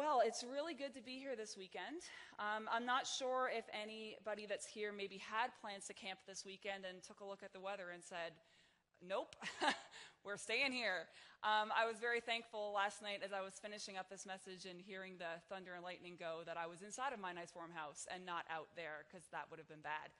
Well, it's really good to be here this weekend. Um, I'm not sure if anybody that's here maybe had plans to camp this weekend and took a look at the weather and said, nope, we're staying here. Um, I was very thankful last night as I was finishing up this message and hearing the thunder and lightning go that I was inside of my nice warm house and not out there because that would have been bad.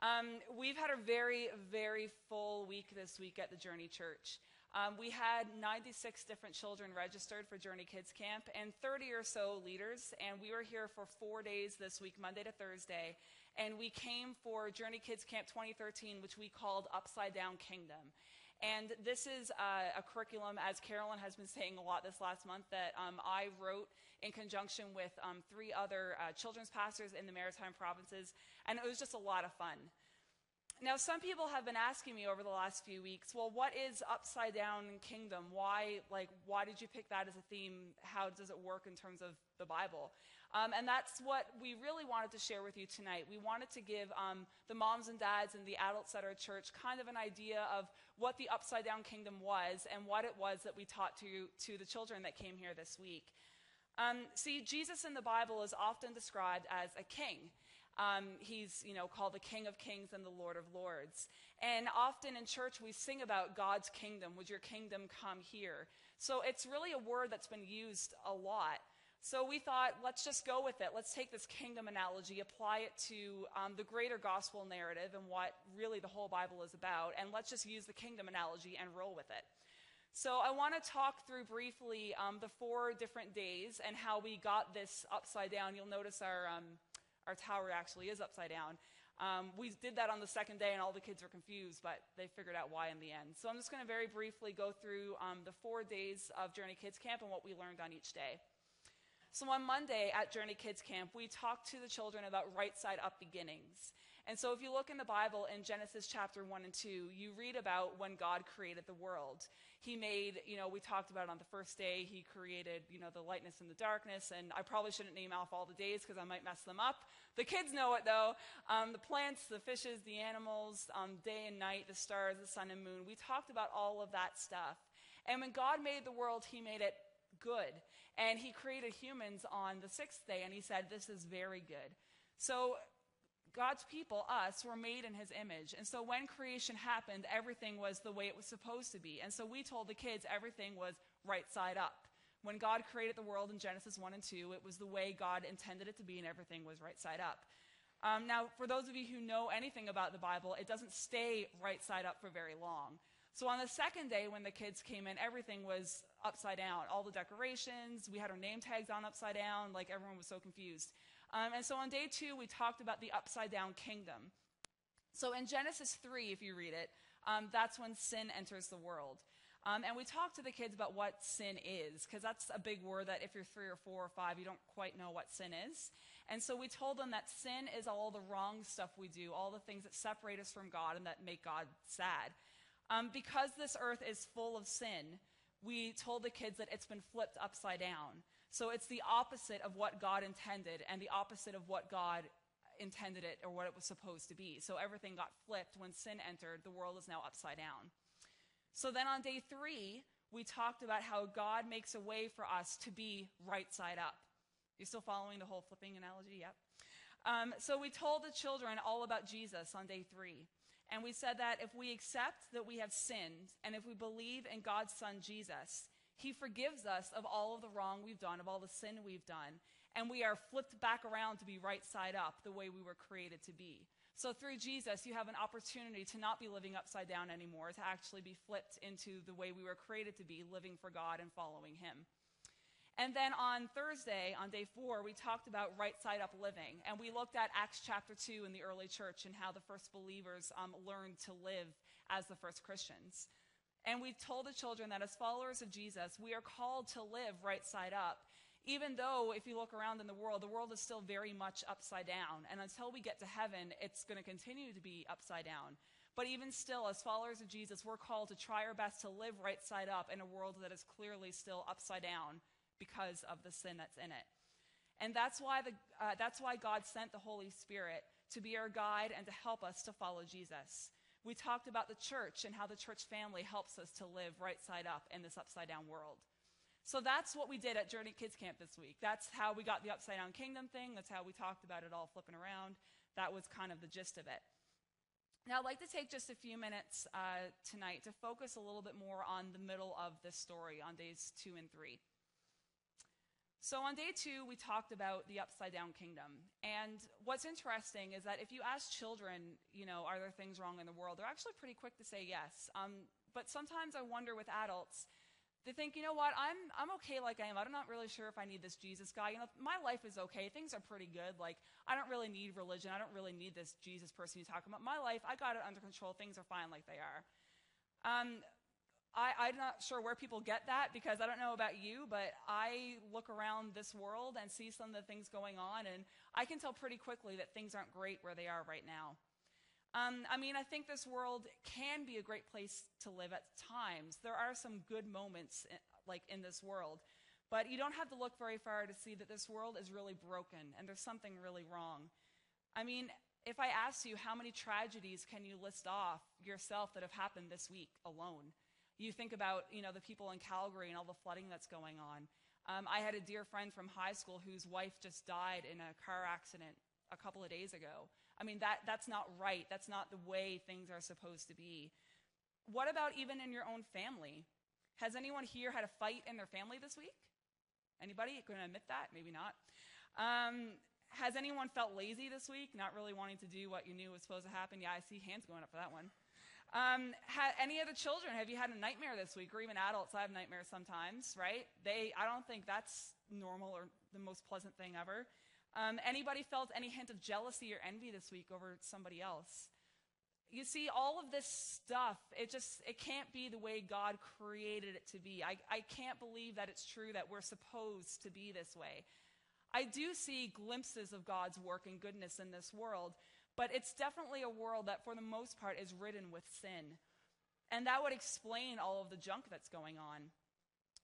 Um, we've had a very, very full week this week at the Journey Church. Um, we had 96 different children registered for Journey Kids Camp and 30 or so leaders, and we were here for four days this week, Monday to Thursday, and we came for Journey Kids Camp 2013, which we called Upside Down Kingdom. And this is uh, a curriculum, as Carolyn has been saying a lot this last month, that um, I wrote in conjunction with um, three other uh, children's pastors in the Maritime provinces, and it was just a lot of fun. Now, some people have been asking me over the last few weeks, well, what is upside down kingdom? Why, like, why did you pick that as a theme? How does it work in terms of the Bible? Um, and that's what we really wanted to share with you tonight. We wanted to give um, the moms and dads and the adults at our church kind of an idea of what the upside down kingdom was and what it was that we taught to, to the children that came here this week. Um, see, Jesus in the Bible is often described as a king. Um, he's, you know, called the King of Kings and the Lord of Lords. And often in church we sing about God's kingdom. Would your kingdom come here? So it's really a word that's been used a lot. So we thought, let's just go with it. Let's take this kingdom analogy, apply it to um, the greater gospel narrative and what really the whole Bible is about, and let's just use the kingdom analogy and roll with it. So I want to talk through briefly um, the four different days and how we got this upside down. You'll notice our um, our tower actually is upside down. Um, we did that on the second day, and all the kids were confused, but they figured out why in the end. So I'm just going to very briefly go through um, the four days of Journey Kids Camp and what we learned on each day. So on Monday at Journey Kids Camp, we talked to the children about right side up beginnings. And so if you look in the Bible in Genesis chapter 1 and 2, you read about when God created the world. He made, you know, we talked about on the first day, he created, you know, the lightness and the darkness. And I probably shouldn't name off all the days because I might mess them up. The kids know it though. Um, the plants, the fishes, the animals, um, day and night, the stars, the sun and moon. We talked about all of that stuff. And when God made the world, he made it good. And he created humans on the sixth day, and he said, This is very good. So God's people, us, were made in his image. And so when creation happened, everything was the way it was supposed to be. And so we told the kids everything was right side up. When God created the world in Genesis 1 and 2, it was the way God intended it to be, and everything was right side up. Um, now, for those of you who know anything about the Bible, it doesn't stay right side up for very long. So on the second day, when the kids came in, everything was upside down. All the decorations, we had our name tags on upside down, like everyone was so confused. Um, and so on day two, we talked about the upside down kingdom. So in Genesis 3, if you read it, um, that's when sin enters the world. Um, and we talked to the kids about what sin is, because that's a big word that if you're three or four or five, you don't quite know what sin is. And so we told them that sin is all the wrong stuff we do, all the things that separate us from God and that make God sad. Um, because this earth is full of sin, we told the kids that it's been flipped upside down. So it's the opposite of what God intended and the opposite of what God intended it or what it was supposed to be. So everything got flipped when sin entered. The world is now upside down. So then on day three, we talked about how God makes a way for us to be right side up. You still following the whole flipping analogy? Yep. Um, so we told the children all about Jesus on day three. And we said that if we accept that we have sinned and if we believe in God's Son Jesus, He forgives us of all of the wrong we've done, of all the sin we've done, and we are flipped back around to be right side up the way we were created to be. So through Jesus, you have an opportunity to not be living upside down anymore, to actually be flipped into the way we were created to be, living for God and following Him. And then on Thursday, on day four, we talked about right side up living. And we looked at Acts chapter 2 in the early church and how the first believers um, learned to live as the first Christians. And we've told the children that as followers of Jesus, we are called to live right side up. Even though, if you look around in the world, the world is still very much upside down. And until we get to heaven, it's going to continue to be upside down. But even still, as followers of Jesus, we're called to try our best to live right side up in a world that is clearly still upside down because of the sin that's in it. And that's why, the, uh, that's why God sent the Holy Spirit to be our guide and to help us to follow Jesus. We talked about the church and how the church family helps us to live right side up in this upside down world. So that's what we did at Journey Kids Camp this week. That's how we got the Upside Down Kingdom thing. That's how we talked about it all flipping around. That was kind of the gist of it. Now, I'd like to take just a few minutes uh, tonight to focus a little bit more on the middle of this story on days two and three. So, on day two, we talked about the upside down kingdom. And what's interesting is that if you ask children, you know, are there things wrong in the world, they're actually pretty quick to say yes. Um, but sometimes I wonder with adults, they think, you know what, I'm, I'm okay like I am. I'm not really sure if I need this Jesus guy. You know, my life is okay. Things are pretty good. Like, I don't really need religion. I don't really need this Jesus person you talk about. My life, I got it under control. Things are fine like they are. Um, I, I'm not sure where people get that because I don't know about you, but I look around this world and see some of the things going on, and I can tell pretty quickly that things aren't great where they are right now. Um, I mean, I think this world can be a great place to live at times. There are some good moments, in, eh, like in this world, but you don't have to look very far to see that this world is really broken and there's something really wrong. I mean, if I ask you how many tragedies can you list off yourself that have happened this week alone? You think about, you know, the people in Calgary and all the flooding that's going on. Um, I had a dear friend from high school whose wife just died in a car accident a couple of days ago. I mean, that, that's not right. That's not the way things are supposed to be. What about even in your own family? Has anyone here had a fight in their family this week? Anybody going to admit that? Maybe not. Um, has anyone felt lazy this week, not really wanting to do what you knew was supposed to happen? Yeah, I see hands going up for that one. Um, ha- any other children? Have you had a nightmare this week, or even adults? I have nightmares sometimes, right? They, I don't think that's normal or the most pleasant thing ever. Um, anybody felt any hint of jealousy or envy this week over somebody else? You see, all of this stuff, it just, it can't be the way God created it to be. I, I can't believe that it's true that we're supposed to be this way. I do see glimpses of God's work and goodness in this world, but it's definitely a world that, for the most part, is ridden with sin. And that would explain all of the junk that's going on.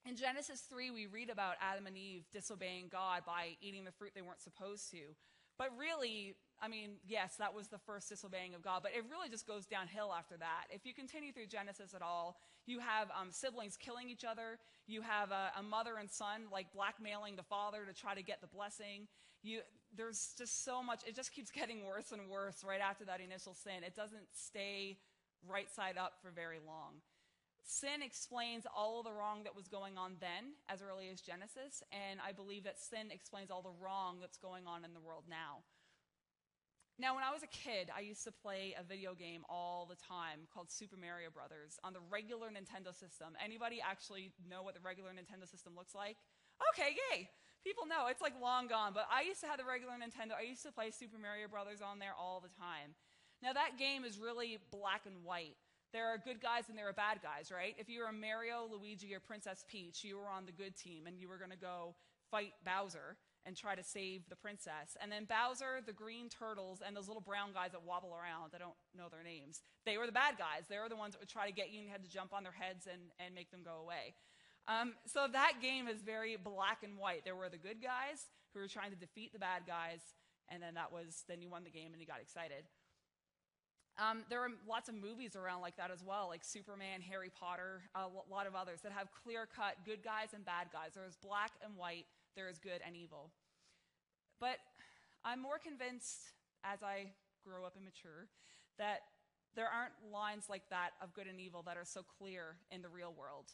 In Genesis 3, we read about Adam and Eve disobeying God by eating the fruit they weren't supposed to. But really, I mean, yes, that was the first disobeying of God, but it really just goes downhill after that. If you continue through Genesis at all, you have um, siblings killing each other. You have a, a, mother and son like blackmailing the father to try to get the blessing. You, there's just so much, it just keeps getting worse and worse right after that initial sin. It doesn't stay right side up for very long. Sin explains all the wrong that was going on then, as early as Genesis, and I believe that sin explains all the wrong that's going on in the world now. Now, when I was a kid, I used to play a video game all the time called Super Mario Brothers on the regular Nintendo system. Anybody actually know what the regular Nintendo system looks like? Okay, yay! People know it's like long gone, but I used to have the regular Nintendo. I used to play Super Mario Brothers on there all the time. Now, that game is really black and white. There are good guys and there are bad guys, right? If you were a Mario, Luigi, or Princess Peach, you were on the good team and you were going to go fight Bowser and try to save the princess. And then Bowser, the green turtles, and those little brown guys that wobble around, I don't know their names, they were the bad guys. They were the ones that would try to get you and you had to jump on their heads and, and make them go away. Um, so that game is very black and white. There were the good guys who were trying to defeat the bad guys, and then that was, then you won the game and you got excited. Um, there are lots of movies around like that as well, like Superman, Harry Potter, a lot of others that have clear cut good guys and bad guys. There is black and white, there is good and evil. But I'm more convinced as I grow up and mature that there aren't lines like that of good and evil that are so clear in the real world.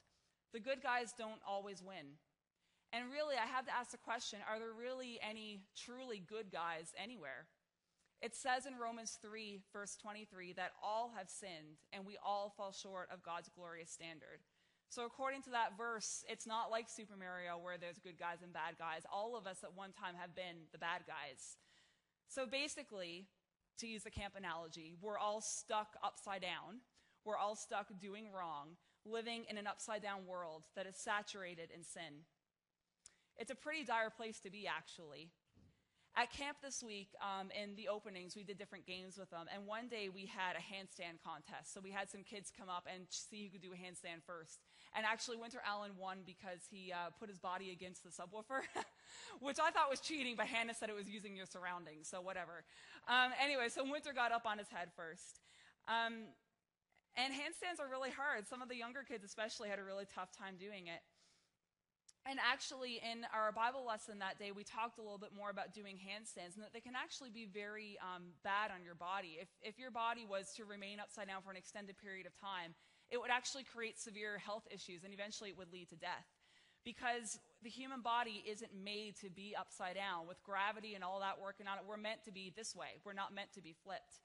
The good guys don't always win. And really, I have to ask the question are there really any truly good guys anywhere? It says in Romans 3, verse 23, that all have sinned and we all fall short of God's glorious standard. So, according to that verse, it's not like Super Mario where there's good guys and bad guys. All of us at one time have been the bad guys. So, basically, to use the camp analogy, we're all stuck upside down. We're all stuck doing wrong, living in an upside down world that is saturated in sin. It's a pretty dire place to be, actually. At camp this week, um, in the openings, we did different games with them. And one day we had a handstand contest. So we had some kids come up and see who could do a handstand first. And actually, Winter Allen won because he uh, put his body against the subwoofer, which I thought was cheating, but Hannah said it was using your surroundings. So whatever. Um, anyway, so Winter got up on his head first. Um, and handstands are really hard. Some of the younger kids, especially, had a really tough time doing it. And actually, in our Bible lesson that day, we talked a little bit more about doing handstands and that they can actually be very um, bad on your body. If, if your body was to remain upside down for an extended period of time, it would actually create severe health issues and eventually it would lead to death. Because the human body isn't made to be upside down with gravity and all that working on it. We're meant to be this way, we're not meant to be flipped.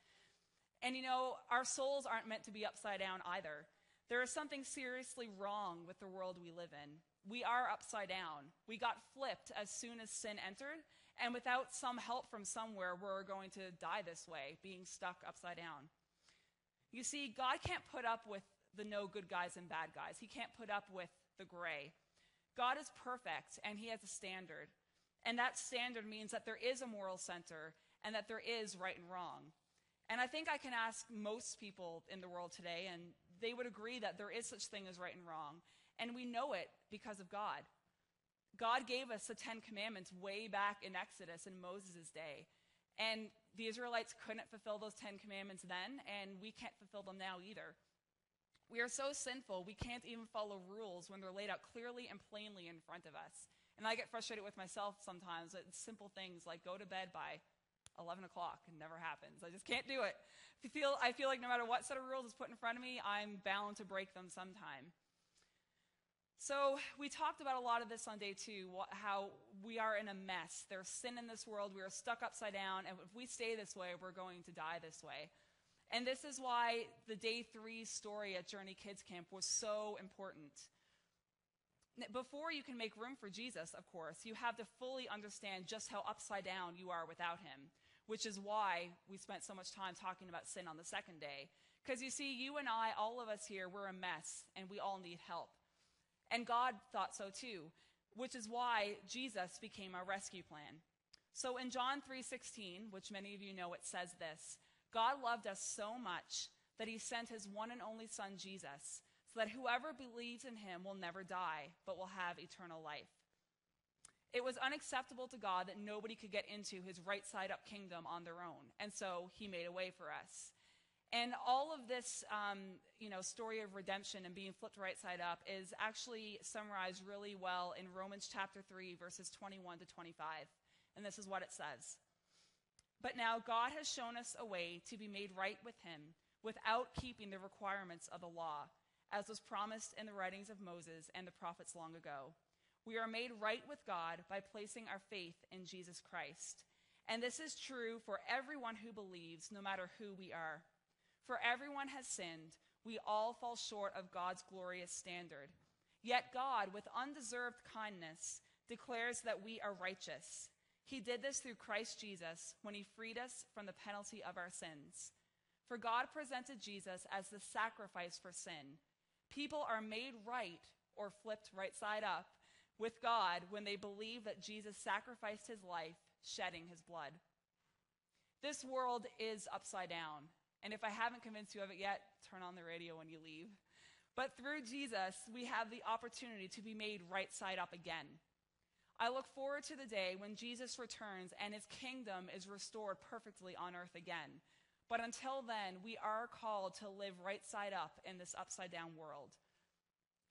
And you know, our souls aren't meant to be upside down either. There is something seriously wrong with the world we live in. We are upside down. We got flipped as soon as sin entered, and without some help from somewhere, we're going to die this way, being stuck upside down. You see, God can't put up with the no good guys and bad guys, He can't put up with the gray. God is perfect, and He has a standard. And that standard means that there is a moral center and that there is right and wrong. And I think I can ask most people in the world today, and they would agree that there is such thing as right and wrong. And we know it because of God. God gave us the Ten Commandments way back in Exodus in Moses' day. And the Israelites couldn't fulfill those Ten Commandments then, and we can't fulfill them now either. We are so sinful, we can't even follow rules when they're laid out clearly and plainly in front of us. And I get frustrated with myself sometimes at simple things like go to bed by 11 o'clock. It never happens. I just can't do it. I feel, I feel like no matter what set of rules is put in front of me, I'm bound to break them sometime. So, we talked about a lot of this on day two how we are in a mess. There's sin in this world. We are stuck upside down. And if we stay this way, we're going to die this way. And this is why the day three story at Journey Kids Camp was so important. Before you can make room for Jesus, of course, you have to fully understand just how upside down you are without him which is why we spent so much time talking about sin on the second day. Because you see, you and I, all of us here, we're a mess and we all need help. And God thought so too, which is why Jesus became our rescue plan. So in John 3:16, which many of you know it says this, God loved us so much that he sent his one and only son Jesus, so that whoever believes in him will never die, but will have eternal life. It was unacceptable to God that nobody could get into his right side up kingdom on their own. And so he made a way for us. And all of this, um, you know, story of redemption and being flipped right side up is actually summarized really well in Romans chapter 3, verses 21 to 25. And this is what it says. But now God has shown us a way to be made right with him without keeping the requirements of the law, as was promised in the writings of Moses and the prophets long ago. We are made right with God by placing our faith in Jesus Christ. And this is true for everyone who believes, no matter who we are. For everyone has sinned. We all fall short of God's glorious standard. Yet God, with undeserved kindness, declares that we are righteous. He did this through Christ Jesus when he freed us from the penalty of our sins. For God presented Jesus as the sacrifice for sin. People are made right or flipped right side up with God when they believe that Jesus sacrificed his life, shedding his blood. This world is upside down. And if I haven't convinced you of it yet, turn on the radio when you leave. But through Jesus, we have the opportunity to be made right side up again. I look forward to the day when Jesus returns and his kingdom is restored perfectly on earth again. But until then, we are called to live right side up in this upside down world.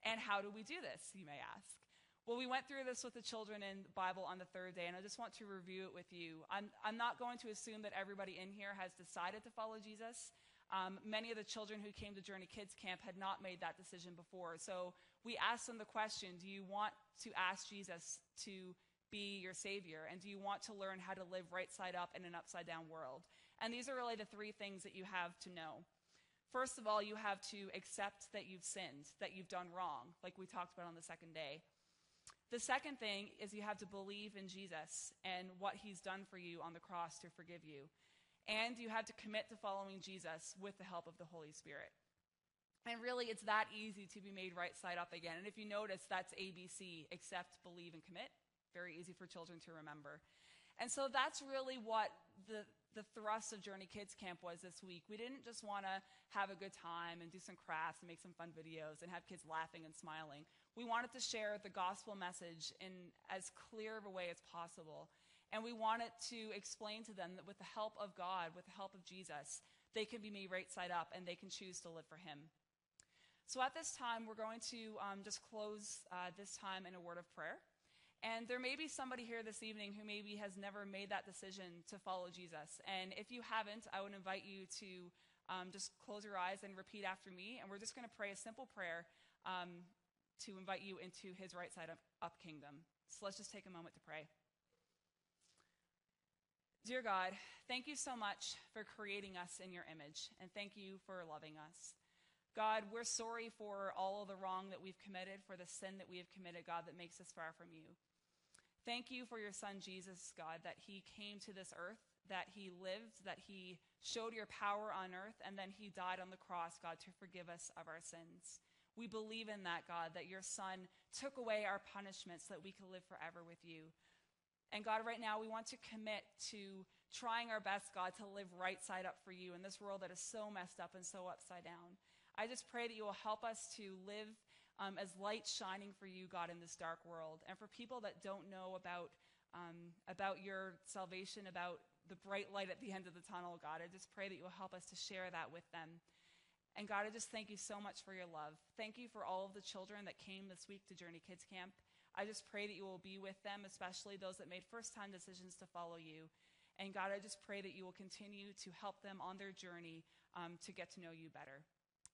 And how do we do this, you may ask? Well, we went through this with the children in the Bible on the third day, and I just want to review it with you. I'm, I'm not going to assume that everybody in here has decided to follow Jesus. Um, many of the children who came to Journey Kids Camp had not made that decision before. So we asked them the question Do you want to ask Jesus to be your Savior? And do you want to learn how to live right side up in an upside down world? And these are really the three things that you have to know. First of all, you have to accept that you've sinned, that you've done wrong, like we talked about on the second day. The second thing is you have to believe in Jesus and what he's done for you on the cross to forgive you. And you have to commit to following Jesus with the help of the Holy Spirit. And really, it's that easy to be made right side up again. And if you notice, that's ABC accept, believe, and commit. Very easy for children to remember. And so that's really what the, the thrust of Journey Kids Camp was this week. We didn't just want to have a good time and do some crafts and make some fun videos and have kids laughing and smiling we wanted to share the gospel message in as clear of a way as possible. And we wanted to explain to them that with the help of God, with the help of Jesus, they can be made right side up and they can choose to live for Him. So at this time, we're going to um, just close uh, this time in a word of prayer. And there may be somebody here this evening who maybe has never made that decision to follow Jesus. And if you haven't, I would invite you to um, just close your eyes and repeat after me. And we're just going to pray a simple prayer um, to invite you into his right side up, up kingdom. So let's just take a moment to pray. Dear God, thank you so much for creating us in your image, and thank you for loving us. God, we're sorry for all of the wrong that we've committed, for the sin that we have committed, God, that makes us far from you. Thank you for your son Jesus, God, that he came to this earth, that he lived, that he showed your power on earth, and then he died on the cross, God, to forgive us of our sins. We believe in that, God, that your son took away our punishment so that we could live forever with you. And God, right now, we want to commit to trying our best, God, to live right side up for you in this world that is so messed up and so upside down. I just pray that you will help us to live um, as light shining for you, God, in this dark world. And for people that don't know about, um, about your salvation, about the bright light at the end of the tunnel, God, I just pray that you will help us to share that with them. And God, I just thank you so much for your love. Thank you for all of the children that came this week to Journey Kids Camp. I just pray that you will be with them, especially those that made first time decisions to follow you. And God, I just pray that you will continue to help them on their journey um, to get to know you better.